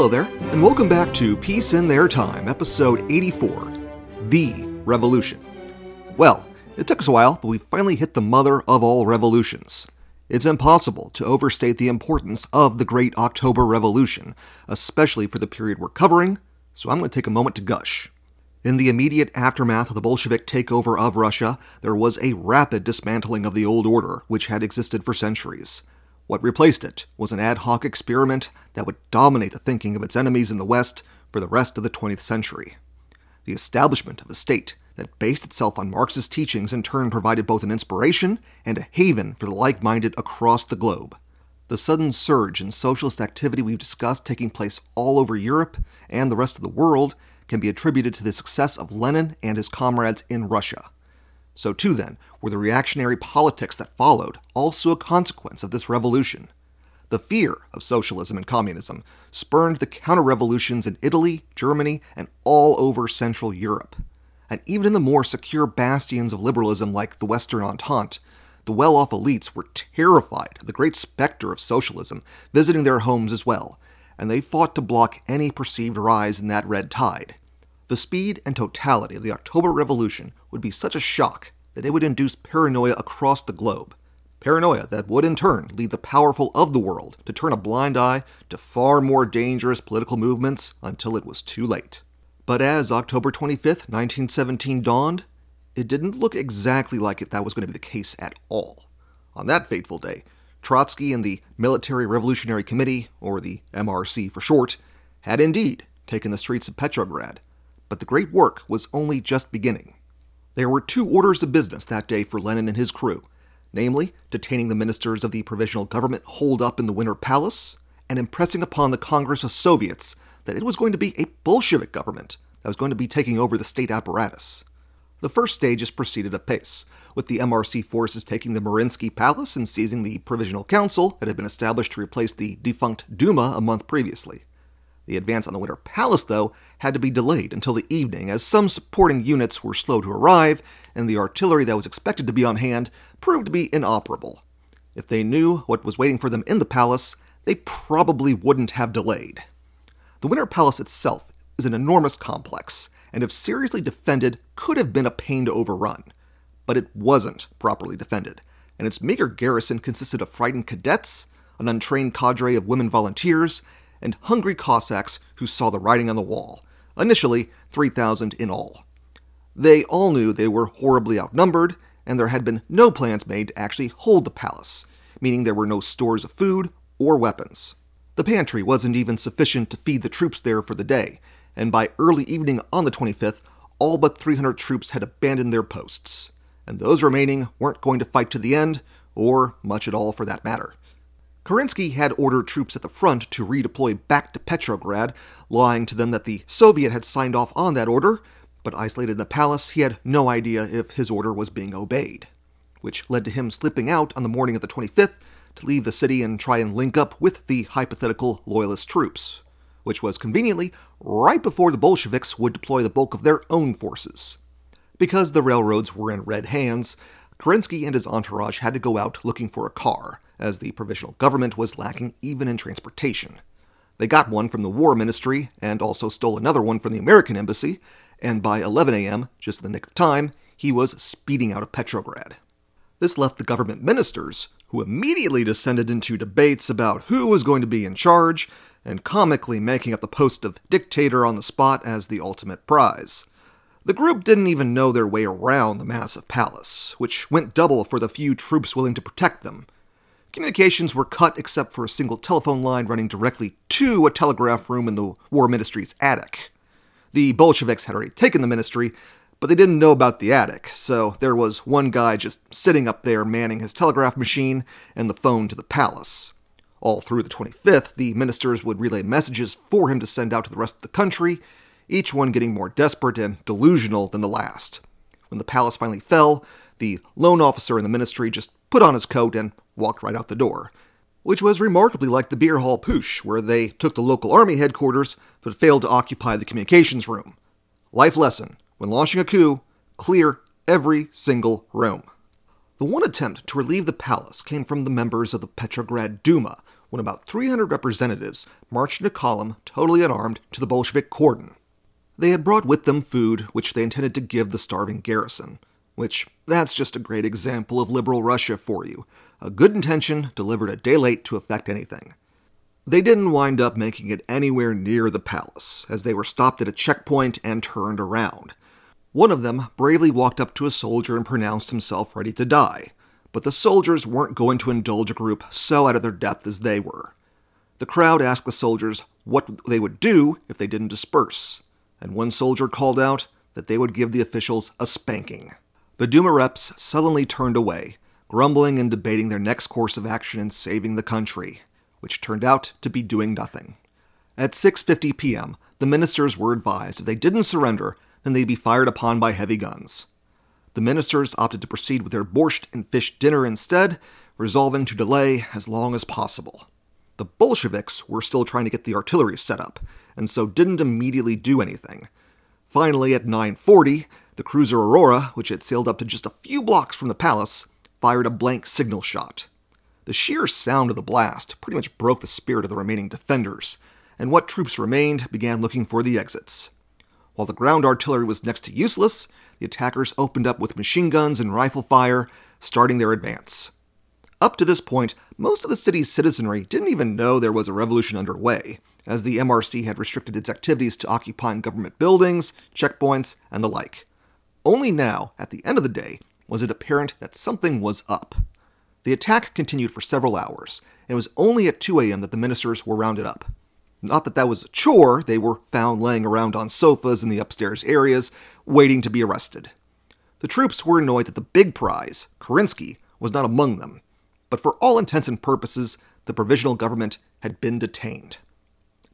Hello there, and welcome back to Peace in Their Time, episode 84 The Revolution. Well, it took us a while, but we finally hit the mother of all revolutions. It's impossible to overstate the importance of the Great October Revolution, especially for the period we're covering, so I'm going to take a moment to gush. In the immediate aftermath of the Bolshevik takeover of Russia, there was a rapid dismantling of the old order, which had existed for centuries. What replaced it was an ad hoc experiment that would dominate the thinking of its enemies in the West for the rest of the 20th century. The establishment of a state that based itself on Marxist teachings in turn provided both an inspiration and a haven for the like minded across the globe. The sudden surge in socialist activity we've discussed taking place all over Europe and the rest of the world can be attributed to the success of Lenin and his comrades in Russia. So, too, then, were the reactionary politics that followed also a consequence of this revolution. The fear of socialism and communism spurned the counter revolutions in Italy, Germany, and all over Central Europe. And even in the more secure bastions of liberalism like the Western Entente, the well off elites were terrified of the great specter of socialism visiting their homes as well, and they fought to block any perceived rise in that red tide. The speed and totality of the October Revolution would be such a shock that it would induce paranoia across the globe. Paranoia that would in turn lead the powerful of the world to turn a blind eye to far more dangerous political movements until it was too late. But as October 25th, 1917 dawned, it didn't look exactly like it that was going to be the case at all. On that fateful day, Trotsky and the Military Revolutionary Committee, or the MRC for short, had indeed taken the streets of Petrograd, but the great work was only just beginning. There were two orders of business that day for Lenin and his crew namely, detaining the ministers of the provisional government holed up in the Winter Palace, and impressing upon the Congress of Soviets that it was going to be a Bolshevik government that was going to be taking over the state apparatus. The first stage stages proceeded apace, with the MRC forces taking the Mariinsky Palace and seizing the Provisional Council that had been established to replace the defunct Duma a month previously. The advance on the Winter Palace, though, had to be delayed until the evening, as some supporting units were slow to arrive, and the artillery that was expected to be on hand proved to be inoperable. If they knew what was waiting for them in the palace, they probably wouldn't have delayed. The Winter Palace itself is an enormous complex, and if seriously defended, could have been a pain to overrun. But it wasn't properly defended, and its meager garrison consisted of frightened cadets, an untrained cadre of women volunteers, and hungry Cossacks who saw the writing on the wall, initially 3,000 in all. They all knew they were horribly outnumbered, and there had been no plans made to actually hold the palace, meaning there were no stores of food or weapons. The pantry wasn't even sufficient to feed the troops there for the day, and by early evening on the 25th, all but 300 troops had abandoned their posts, and those remaining weren't going to fight to the end, or much at all for that matter. Kerensky had ordered troops at the front to redeploy back to Petrograd, lying to them that the Soviet had signed off on that order, but isolated in the palace, he had no idea if his order was being obeyed, which led to him slipping out on the morning of the 25th to leave the city and try and link up with the hypothetical loyalist troops, which was conveniently right before the Bolsheviks would deploy the bulk of their own forces. Because the railroads were in red hands, Kerensky and his entourage had to go out looking for a car, as the provisional government was lacking even in transportation. They got one from the War Ministry and also stole another one from the American Embassy, and by 11 a.m., just in the nick of time, he was speeding out of Petrograd. This left the government ministers, who immediately descended into debates about who was going to be in charge, and comically making up the post of dictator on the spot as the ultimate prize. The group didn't even know their way around the massive palace, which went double for the few troops willing to protect them. Communications were cut except for a single telephone line running directly to a telegraph room in the War Ministry's attic. The Bolsheviks had already taken the ministry, but they didn't know about the attic, so there was one guy just sitting up there manning his telegraph machine and the phone to the palace. All through the 25th, the ministers would relay messages for him to send out to the rest of the country, each one getting more desperate and delusional than the last. When the palace finally fell, the lone officer in the ministry just put on his coat and walked right out the door, which was remarkably like the beer hall putsch, where they took the local army headquarters but failed to occupy the communications room. Life lesson when launching a coup, clear every single room. The one attempt to relieve the palace came from the members of the Petrograd Duma, when about 300 representatives marched in a column, totally unarmed, to the Bolshevik cordon. They had brought with them food which they intended to give the starving garrison. Which, that's just a great example of liberal Russia for you. A good intention delivered a day late to effect anything. They didn't wind up making it anywhere near the palace, as they were stopped at a checkpoint and turned around. One of them bravely walked up to a soldier and pronounced himself ready to die, but the soldiers weren't going to indulge a group so out of their depth as they were. The crowd asked the soldiers what they would do if they didn't disperse, and one soldier called out that they would give the officials a spanking. The Duma reps sullenly turned away, grumbling and debating their next course of action in saving the country, which turned out to be doing nothing. At 6:50 p.m., the ministers were advised if they didn't surrender, then they'd be fired upon by heavy guns. The ministers opted to proceed with their borscht and fish dinner instead, resolving to delay as long as possible. The Bolsheviks were still trying to get the artillery set up, and so didn't immediately do anything. Finally, at 9:40, the cruiser Aurora, which had sailed up to just a few blocks from the palace, fired a blank signal shot. The sheer sound of the blast pretty much broke the spirit of the remaining defenders, and what troops remained began looking for the exits. While the ground artillery was next to useless, the attackers opened up with machine guns and rifle fire, starting their advance. Up to this point, most of the city's citizenry didn't even know there was a revolution underway, as the MRC had restricted its activities to occupying government buildings, checkpoints, and the like. Only now, at the end of the day, was it apparent that something was up. The attack continued for several hours, and it was only at 2 a.m. that the ministers were rounded up. Not that that was a chore, they were found laying around on sofas in the upstairs areas, waiting to be arrested. The troops were annoyed that the big prize, Kerensky, was not among them, but for all intents and purposes, the provisional government had been detained.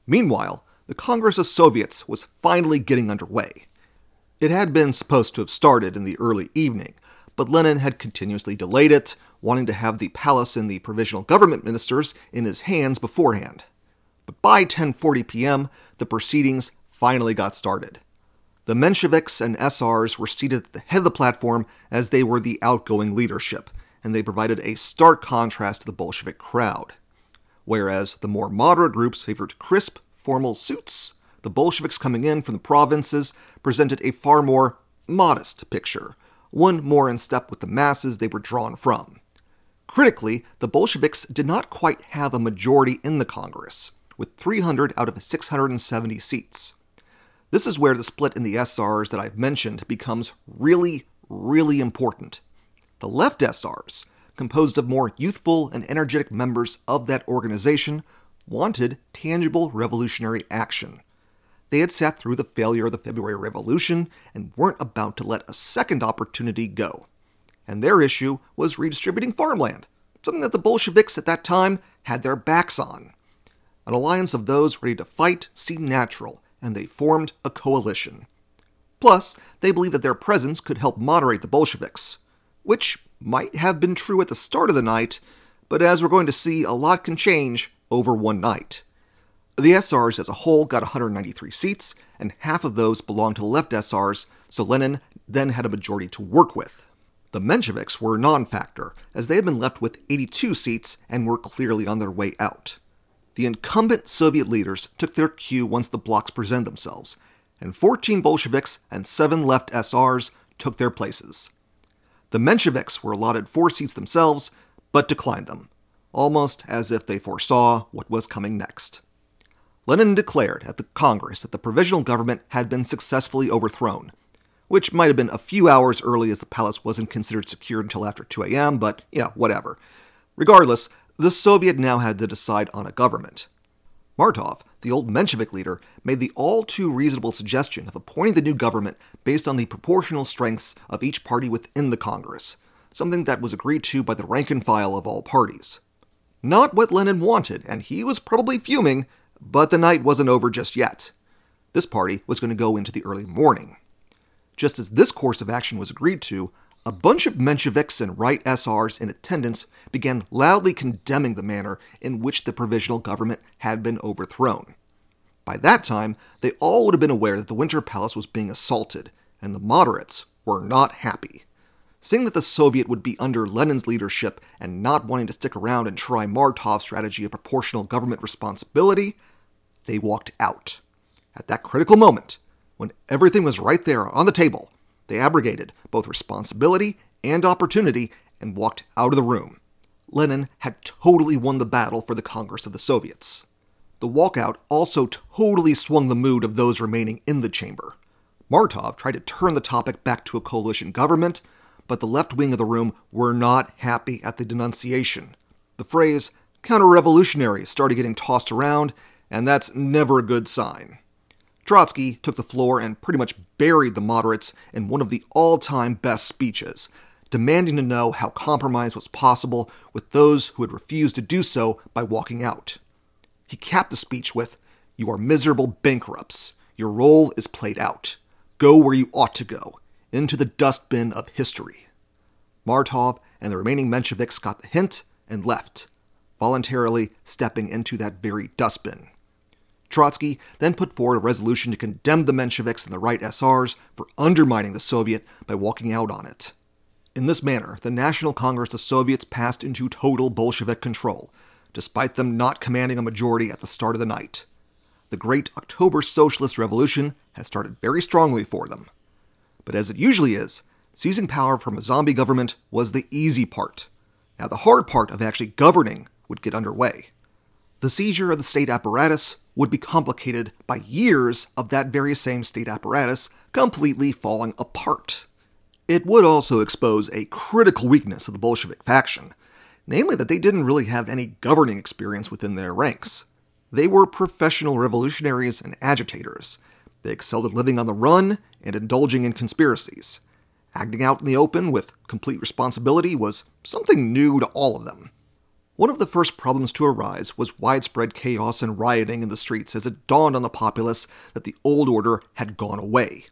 Meanwhile, the Congress of Soviets was finally getting underway. It had been supposed to have started in the early evening, but Lenin had continuously delayed it, wanting to have the palace and the provisional government ministers in his hands beforehand. But by 10:40 p.m., the proceedings finally got started. The Mensheviks and SRs were seated at the head of the platform as they were the outgoing leadership, and they provided a stark contrast to the Bolshevik crowd. Whereas the more moderate groups favored crisp, formal suits, the Bolsheviks coming in from the provinces presented a far more modest picture, one more in step with the masses they were drawn from. Critically, the Bolsheviks did not quite have a majority in the Congress, with 300 out of 670 seats. This is where the split in the SRs that I've mentioned becomes really, really important. The left SRs, composed of more youthful and energetic members of that organization, wanted tangible revolutionary action. They had sat through the failure of the February Revolution and weren't about to let a second opportunity go and their issue was redistributing farmland, something that the Bolsheviks at that time had their backs on. An alliance of those ready to fight seemed natural, and they formed a coalition. Plus, they believed that their presence could help moderate the Bolsheviks, which might have been true at the start of the night, but as we're going to see, a lot can change over one night. The SRs as a whole got 193 seats, and half of those belonged to the left SRs, so Lenin then had a majority to work with. The Mensheviks were a non factor, as they had been left with 82 seats and were clearly on their way out. The incumbent Soviet leaders took their cue once the blocs presented themselves, and 14 Bolsheviks and 7 left SRs took their places. The Mensheviks were allotted four seats themselves, but declined them, almost as if they foresaw what was coming next. Lenin declared at the Congress that the provisional government had been successfully overthrown, which might have been a few hours early as the palace wasn't considered secure until after 2 a.m., but yeah, whatever. Regardless, the Soviet now had to decide on a government. Martov, the old Menshevik leader, made the all too reasonable suggestion of appointing the new government based on the proportional strengths of each party within the Congress, something that was agreed to by the rank and file of all parties. Not what Lenin wanted, and he was probably fuming, but the night wasn't over just yet. This party was going to go into the early morning. Just as this course of action was agreed to, a bunch of Mensheviks and right SRs in attendance began loudly condemning the manner in which the provisional government had been overthrown. By that time, they all would have been aware that the Winter Palace was being assaulted, and the moderates were not happy. Seeing that the Soviet would be under Lenin's leadership and not wanting to stick around and try Martov's strategy of proportional government responsibility, they walked out. At that critical moment, when everything was right there on the table, they abrogated both responsibility and opportunity and walked out of the room. Lenin had totally won the battle for the Congress of the Soviets. The walkout also totally swung the mood of those remaining in the chamber. Martov tried to turn the topic back to a coalition government, but the left wing of the room were not happy at the denunciation. The phrase counter revolutionary started getting tossed around, and that's never a good sign. Trotsky took the floor and pretty much buried the moderates in one of the all time best speeches, demanding to know how compromise was possible with those who had refused to do so by walking out. He capped the speech with, You are miserable bankrupts. Your role is played out. Go where you ought to go, into the dustbin of history. Martov and the remaining Mensheviks got the hint and left, voluntarily stepping into that very dustbin. Trotsky then put forward a resolution to condemn the Mensheviks and the right SRs for undermining the Soviet by walking out on it. In this manner, the National Congress of Soviets passed into total Bolshevik control, despite them not commanding a majority at the start of the night. The Great October Socialist Revolution had started very strongly for them. But as it usually is, seizing power from a zombie government was the easy part. Now, the hard part of actually governing would get underway. The seizure of the state apparatus would be complicated by years of that very same state apparatus completely falling apart. It would also expose a critical weakness of the Bolshevik faction, namely that they didn't really have any governing experience within their ranks. They were professional revolutionaries and agitators. They excelled at living on the run and indulging in conspiracies. Acting out in the open with complete responsibility was something new to all of them. One of the first problems to arise was widespread chaos and rioting in the streets as it dawned on the populace that the old order had gone away.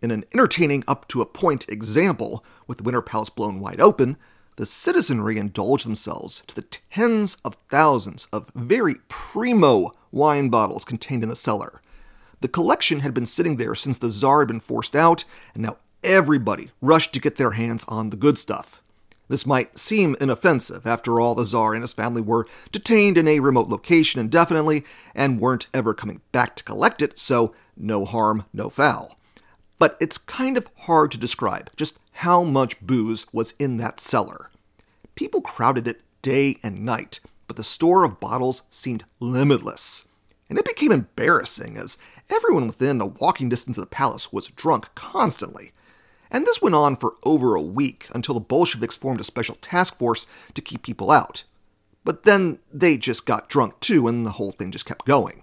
In an entertaining up to a point example, with Winter Palace blown wide open, the citizenry indulged themselves to the tens of thousands of very primo wine bottles contained in the cellar. The collection had been sitting there since the Tsar had been forced out, and now everybody rushed to get their hands on the good stuff. This might seem inoffensive. After all, the Tsar and his family were detained in a remote location indefinitely and weren't ever coming back to collect it, so no harm, no foul. But it's kind of hard to describe just how much booze was in that cellar. People crowded it day and night, but the store of bottles seemed limitless. And it became embarrassing as everyone within a walking distance of the palace was drunk constantly. And this went on for over a week until the Bolsheviks formed a special task force to keep people out. But then they just got drunk too, and the whole thing just kept going.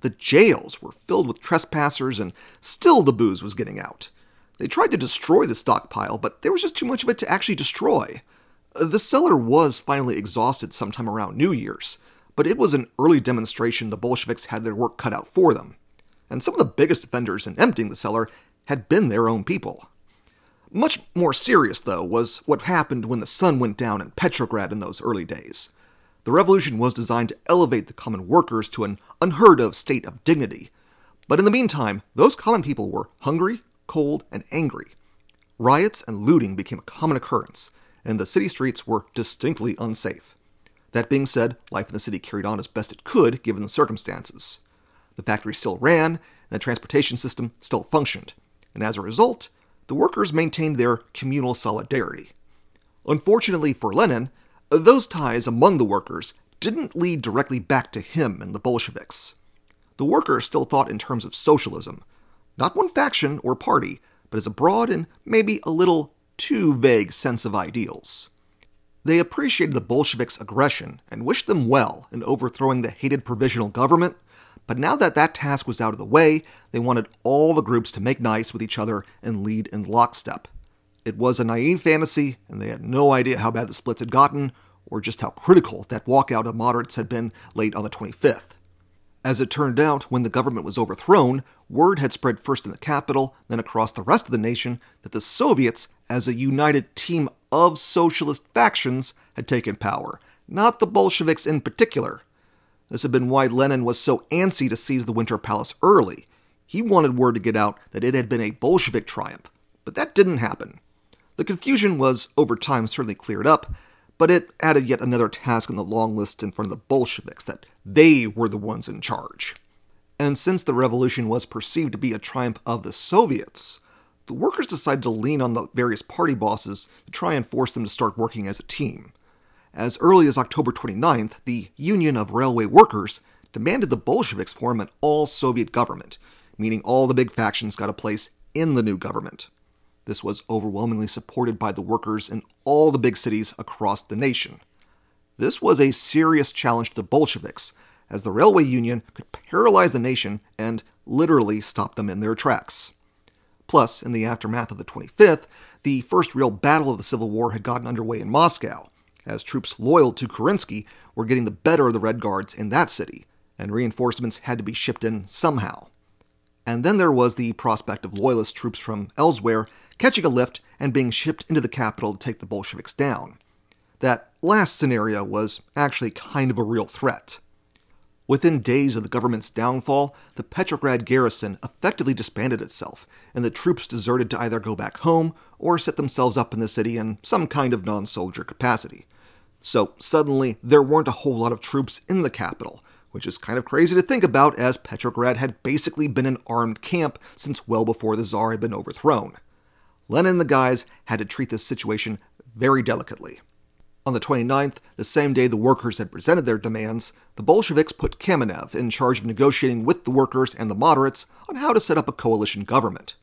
The jails were filled with trespassers, and still the booze was getting out. They tried to destroy the stockpile, but there was just too much of it to actually destroy. The cellar was finally exhausted sometime around New Year's, but it was an early demonstration the Bolsheviks had their work cut out for them. And some of the biggest offenders in emptying the cellar had been their own people. Much more serious, though, was what happened when the sun went down in Petrograd in those early days. The revolution was designed to elevate the common workers to an unheard of state of dignity. But in the meantime, those common people were hungry, cold, and angry. Riots and looting became a common occurrence, and the city streets were distinctly unsafe. That being said, life in the city carried on as best it could given the circumstances. The factory still ran, and the transportation system still functioned, and as a result, the workers maintained their communal solidarity. Unfortunately for Lenin, those ties among the workers didn't lead directly back to him and the Bolsheviks. The workers still thought in terms of socialism, not one faction or party, but as a broad and maybe a little too vague sense of ideals. They appreciated the Bolsheviks' aggression and wished them well in overthrowing the hated provisional government but now that that task was out of the way, they wanted all the groups to make nice with each other and lead in lockstep. It was a naive fantasy, and they had no idea how bad the splits had gotten, or just how critical that walkout of moderates had been late on the 25th. As it turned out, when the government was overthrown, word had spread first in the capital, then across the rest of the nation, that the Soviets, as a united team of socialist factions, had taken power, not the Bolsheviks in particular. This had been why Lenin was so antsy to seize the Winter Palace early. He wanted word to get out that it had been a Bolshevik triumph, but that didn't happen. The confusion was over time certainly cleared up, but it added yet another task on the long list in front of the Bolsheviks that they were the ones in charge. And since the revolution was perceived to be a triumph of the Soviets, the workers decided to lean on the various party bosses to try and force them to start working as a team. As early as October 29th, the Union of Railway Workers demanded the Bolsheviks form an all Soviet government, meaning all the big factions got a place in the new government. This was overwhelmingly supported by the workers in all the big cities across the nation. This was a serious challenge to the Bolsheviks, as the railway union could paralyze the nation and literally stop them in their tracks. Plus, in the aftermath of the 25th, the first real battle of the Civil War had gotten underway in Moscow, as troops loyal to Kerensky were getting the better of the Red Guards in that city, and reinforcements had to be shipped in somehow. And then there was the prospect of loyalist troops from elsewhere catching a lift and being shipped into the capital to take the Bolsheviks down. That last scenario was actually kind of a real threat. Within days of the government's downfall, the Petrograd garrison effectively disbanded itself, and the troops deserted to either go back home or set themselves up in the city in some kind of non soldier capacity. So suddenly, there weren't a whole lot of troops in the capital, which is kind of crazy to think about as Petrograd had basically been an armed camp since well before the Tsar had been overthrown. Lenin and the guys had to treat this situation very delicately. On the 29th, the same day the workers had presented their demands, the Bolsheviks put Kamenev in charge of negotiating with the workers and the moderates on how to set up a coalition government.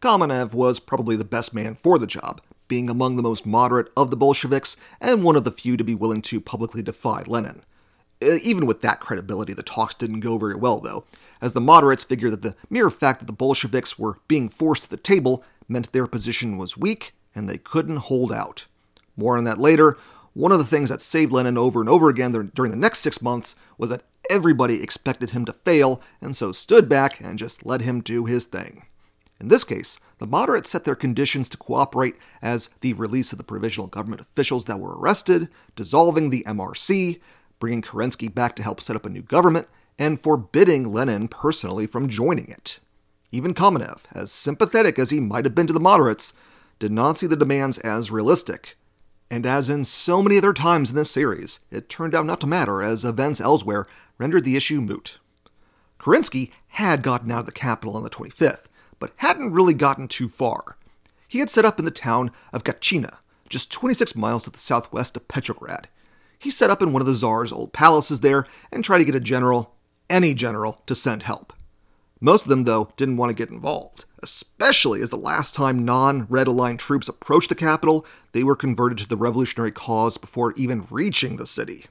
Kamenev was probably the best man for the job, being among the most moderate of the Bolsheviks and one of the few to be willing to publicly defy Lenin. Uh, even with that credibility, the talks didn't go very well, though, as the moderates figured that the mere fact that the Bolsheviks were being forced to the table meant their position was weak and they couldn't hold out. More on that later, one of the things that saved Lenin over and over again during the next six months was that everybody expected him to fail and so stood back and just let him do his thing. In this case, the moderates set their conditions to cooperate as the release of the provisional government officials that were arrested, dissolving the MRC, bringing Kerensky back to help set up a new government, and forbidding Lenin personally from joining it. Even Kamenev, as sympathetic as he might have been to the moderates, did not see the demands as realistic, and as in so many other times in this series, it turned out not to matter as events elsewhere rendered the issue moot. Kerensky had gotten out of the capital on the 25th, but hadn't really gotten too far. He had set up in the town of Gatchina, just 26 miles to the southwest of Petrograd. He set up in one of the Tsar's old palaces there and tried to get a general, any general, to send help. Most of them, though, didn't want to get involved, especially as the last time non Red Aligned troops approached the capital, they were converted to the revolutionary cause before even reaching the city.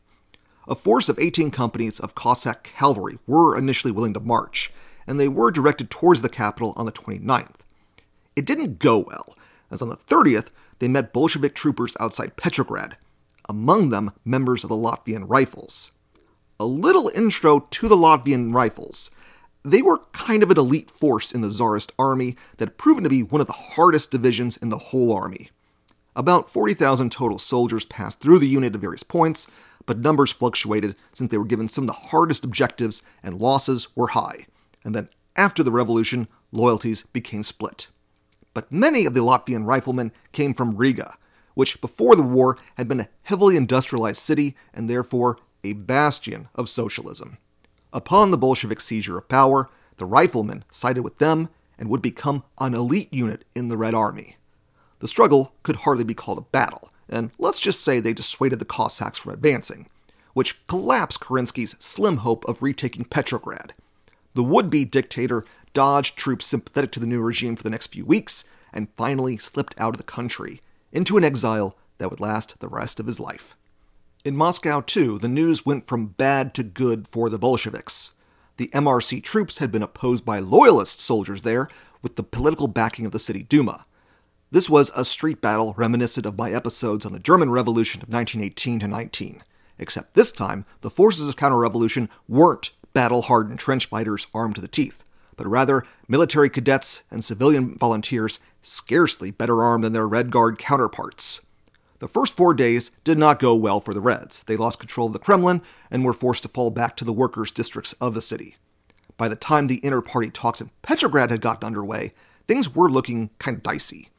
A force of 18 companies of Cossack cavalry were initially willing to march, and they were directed towards the capital on the 29th. It didn't go well, as on the 30th, they met Bolshevik troopers outside Petrograd, among them members of the Latvian Rifles. A little intro to the Latvian Rifles. They were kind of an elite force in the Tsarist army that had proven to be one of the hardest divisions in the whole army. About 40,000 total soldiers passed through the unit at various points, but numbers fluctuated since they were given some of the hardest objectives and losses were high. And then, after the revolution, loyalties became split. But many of the Latvian riflemen came from Riga, which before the war had been a heavily industrialized city and therefore a bastion of socialism. Upon the Bolshevik seizure of power, the riflemen sided with them and would become an elite unit in the Red Army. The struggle could hardly be called a battle, and let's just say they dissuaded the Cossacks from advancing, which collapsed Kerensky's slim hope of retaking Petrograd. The would be dictator dodged troops sympathetic to the new regime for the next few weeks and finally slipped out of the country into an exile that would last the rest of his life. In Moscow, too, the news went from bad to good for the Bolsheviks. The MRC troops had been opposed by loyalist soldiers there with the political backing of the city Duma. This was a street battle reminiscent of my episodes on the German Revolution of 1918 to 19, except this time the forces of counter-revolution weren't battle-hardened trench fighters armed to the teeth, but rather military cadets and civilian volunteers scarcely better armed than their Red Guard counterparts. The first four days did not go well for the Reds. They lost control of the Kremlin and were forced to fall back to the workers' districts of the city. By the time the inter party talks in Petrograd had gotten underway, things were looking kind of dicey.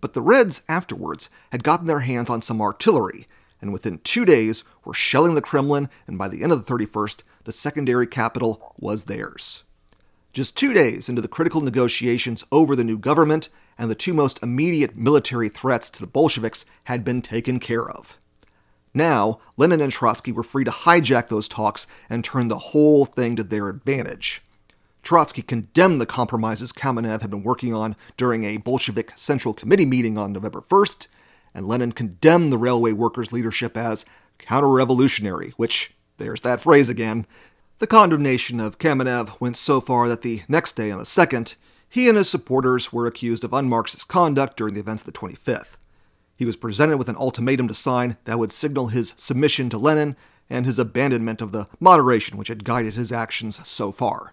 but the Reds afterwards had gotten their hands on some artillery, and within two days were shelling the Kremlin, and by the end of the 31st, the secondary capital was theirs. Just two days into the critical negotiations over the new government, and the two most immediate military threats to the Bolsheviks had been taken care of. Now, Lenin and Trotsky were free to hijack those talks and turn the whole thing to their advantage. Trotsky condemned the compromises Kamenev had been working on during a Bolshevik Central Committee meeting on November 1st, and Lenin condemned the railway workers' leadership as counter revolutionary, which, there's that phrase again. The condemnation of Kamenev went so far that the next day, on the 2nd, he and his supporters were accused of unmarxist conduct during the events of the 25th. He was presented with an ultimatum to sign that would signal his submission to Lenin and his abandonment of the moderation which had guided his actions so far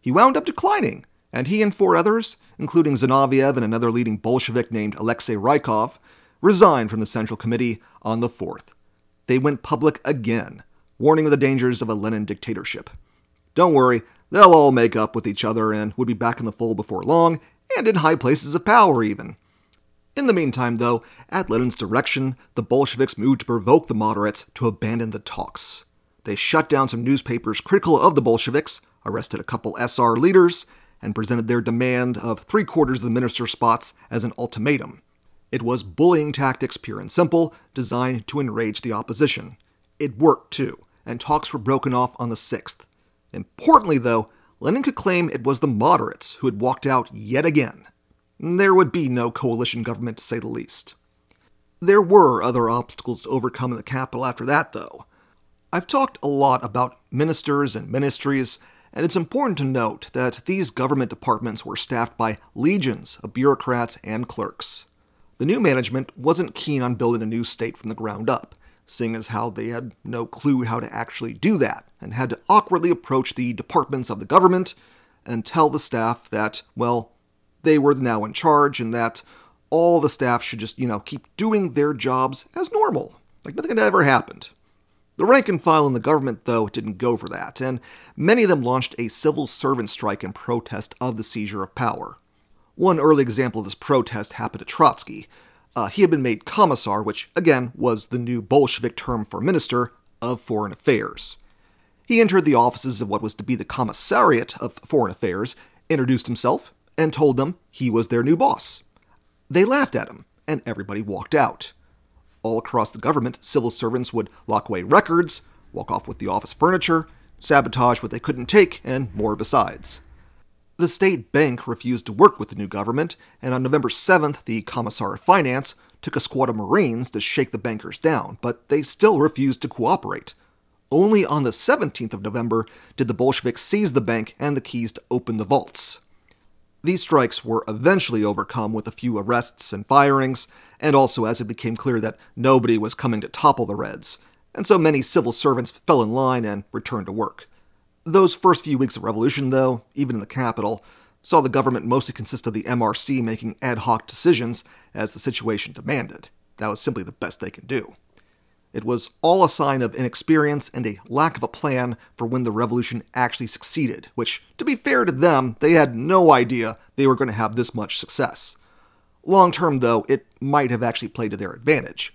he wound up declining, and he and four others, including Zinoviev and another leading Bolshevik named Alexei Rykov, resigned from the Central Committee on the 4th. They went public again, warning of the dangers of a Lenin dictatorship. Don't worry, they'll all make up with each other and would be back in the fold before long, and in high places of power even. In the meantime, though, at Lenin's direction, the Bolsheviks moved to provoke the moderates to abandon the talks. They shut down some newspapers critical of the Bolsheviks, arrested a couple SR leaders, and presented their demand of three quarters of the minister spots as an ultimatum. It was bullying tactics, pure and simple, designed to enrage the opposition. It worked too, and talks were broken off on the 6th. Importantly, though, Lenin could claim it was the moderates who had walked out yet again. There would be no coalition government, to say the least. There were other obstacles to overcome in the capital after that, though. I've talked a lot about ministers and ministries and it's important to note that these government departments were staffed by legions of bureaucrats and clerks. The new management wasn't keen on building a new state from the ground up, seeing as how they had no clue how to actually do that, and had to awkwardly approach the departments of the government and tell the staff that, well, they were now in charge and that all the staff should just, you know, keep doing their jobs as normal, like nothing had ever happened. The rank and file in the government, though, didn't go for that, and many of them launched a civil servant strike in protest of the seizure of power. One early example of this protest happened to Trotsky. Uh, he had been made commissar, which, again, was the new Bolshevik term for minister of foreign affairs. He entered the offices of what was to be the commissariat of foreign affairs, introduced himself, and told them he was their new boss. They laughed at him, and everybody walked out. All across the government, civil servants would lock away records, walk off with the office furniture, sabotage what they couldn't take, and more besides. The state bank refused to work with the new government, and on November 7th, the Commissar of Finance took a squad of Marines to shake the bankers down, but they still refused to cooperate. Only on the 17th of November did the Bolsheviks seize the bank and the keys to open the vaults. These strikes were eventually overcome with a few arrests and firings, and also as it became clear that nobody was coming to topple the Reds, and so many civil servants fell in line and returned to work. Those first few weeks of revolution, though, even in the capital, saw the government mostly consist of the MRC making ad hoc decisions as the situation demanded. That was simply the best they could do. It was all a sign of inexperience and a lack of a plan for when the revolution actually succeeded, which, to be fair to them, they had no idea they were going to have this much success. Long term, though, it might have actually played to their advantage.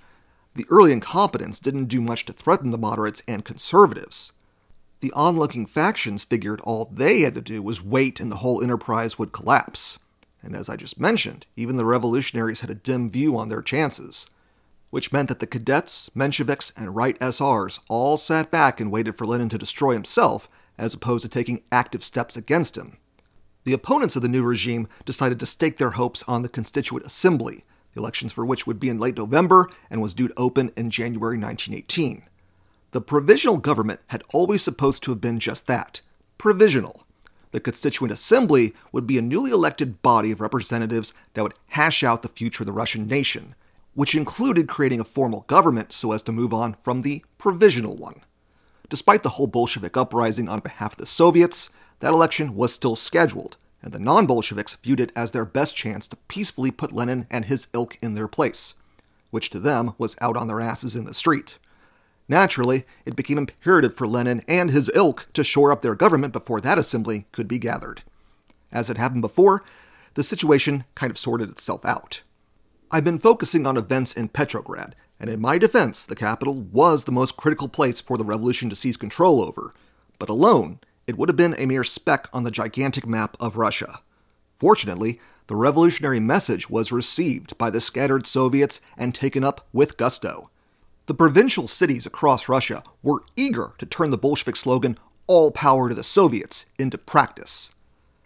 The early incompetence didn't do much to threaten the moderates and conservatives. The onlooking factions figured all they had to do was wait and the whole enterprise would collapse. And as I just mentioned, even the revolutionaries had a dim view on their chances which meant that the cadets, Mensheviks, and right SRs all sat back and waited for Lenin to destroy himself, as opposed to taking active steps against him. The opponents of the new regime decided to stake their hopes on the Constituent Assembly, the elections for which would be in late November and was due to open in January 1918. The provisional government had always supposed to have been just that provisional. The Constituent Assembly would be a newly elected body of representatives that would hash out the future of the Russian nation, which included creating a formal government so as to move on from the provisional one. Despite the whole Bolshevik uprising on behalf of the Soviets, that election was still scheduled, and the non Bolsheviks viewed it as their best chance to peacefully put Lenin and his ilk in their place, which to them was out on their asses in the street. Naturally, it became imperative for Lenin and his ilk to shore up their government before that assembly could be gathered. As had happened before, the situation kind of sorted itself out. I've been focusing on events in Petrograd, and in my defense, the capital was the most critical place for the revolution to seize control over. But alone, it would have been a mere speck on the gigantic map of Russia. Fortunately, the revolutionary message was received by the scattered Soviets and taken up with gusto. The provincial cities across Russia were eager to turn the Bolshevik slogan, All Power to the Soviets, into practice.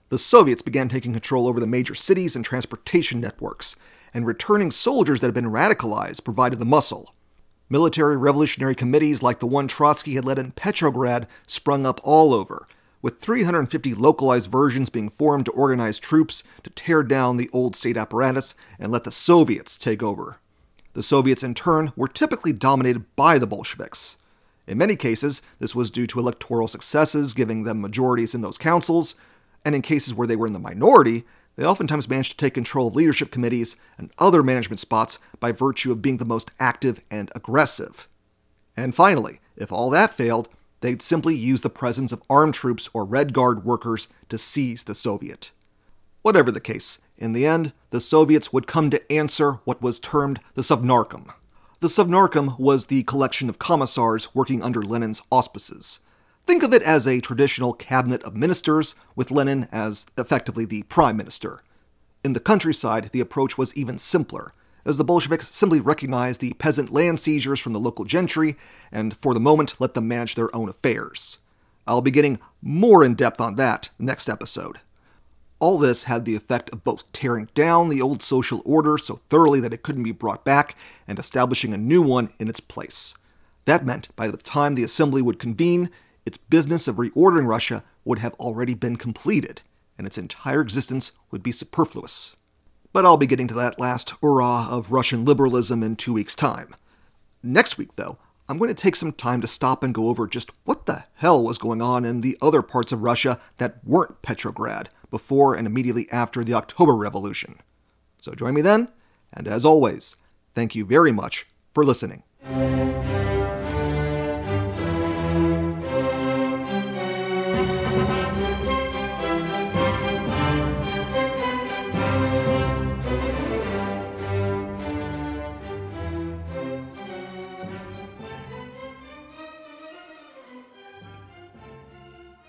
The Soviets began taking control over the major cities and transportation networks, and returning soldiers that had been radicalized provided the muscle. Military revolutionary committees like the one Trotsky had led in Petrograd sprung up all over, with 350 localized versions being formed to organize troops to tear down the old state apparatus and let the Soviets take over. The Soviets, in turn, were typically dominated by the Bolsheviks. In many cases, this was due to electoral successes, giving them majorities in those councils, and in cases where they were in the minority, they oftentimes managed to take control of leadership committees and other management spots by virtue of being the most active and aggressive. And finally, if all that failed, they'd simply use the presence of armed troops or Red Guard workers to seize the Soviet. Whatever the case, in the end, the Soviets would come to answer what was termed the Sovnarkom. The Sovnarkom was the collection of commissars working under Lenin's auspices. Think of it as a traditional cabinet of ministers, with Lenin as effectively the prime minister. In the countryside, the approach was even simpler, as the Bolsheviks simply recognized the peasant land seizures from the local gentry and, for the moment, let them manage their own affairs. I'll be getting more in depth on that next episode. All this had the effect of both tearing down the old social order so thoroughly that it couldn't be brought back and establishing a new one in its place. That meant by the time the assembly would convene, its business of reordering Russia would have already been completed, and its entire existence would be superfluous. But I'll be getting to that last hurrah of Russian liberalism in two weeks' time. Next week, though, I'm going to take some time to stop and go over just what the hell was going on in the other parts of Russia that weren't Petrograd before and immediately after the October Revolution. So join me then, and as always, thank you very much for listening.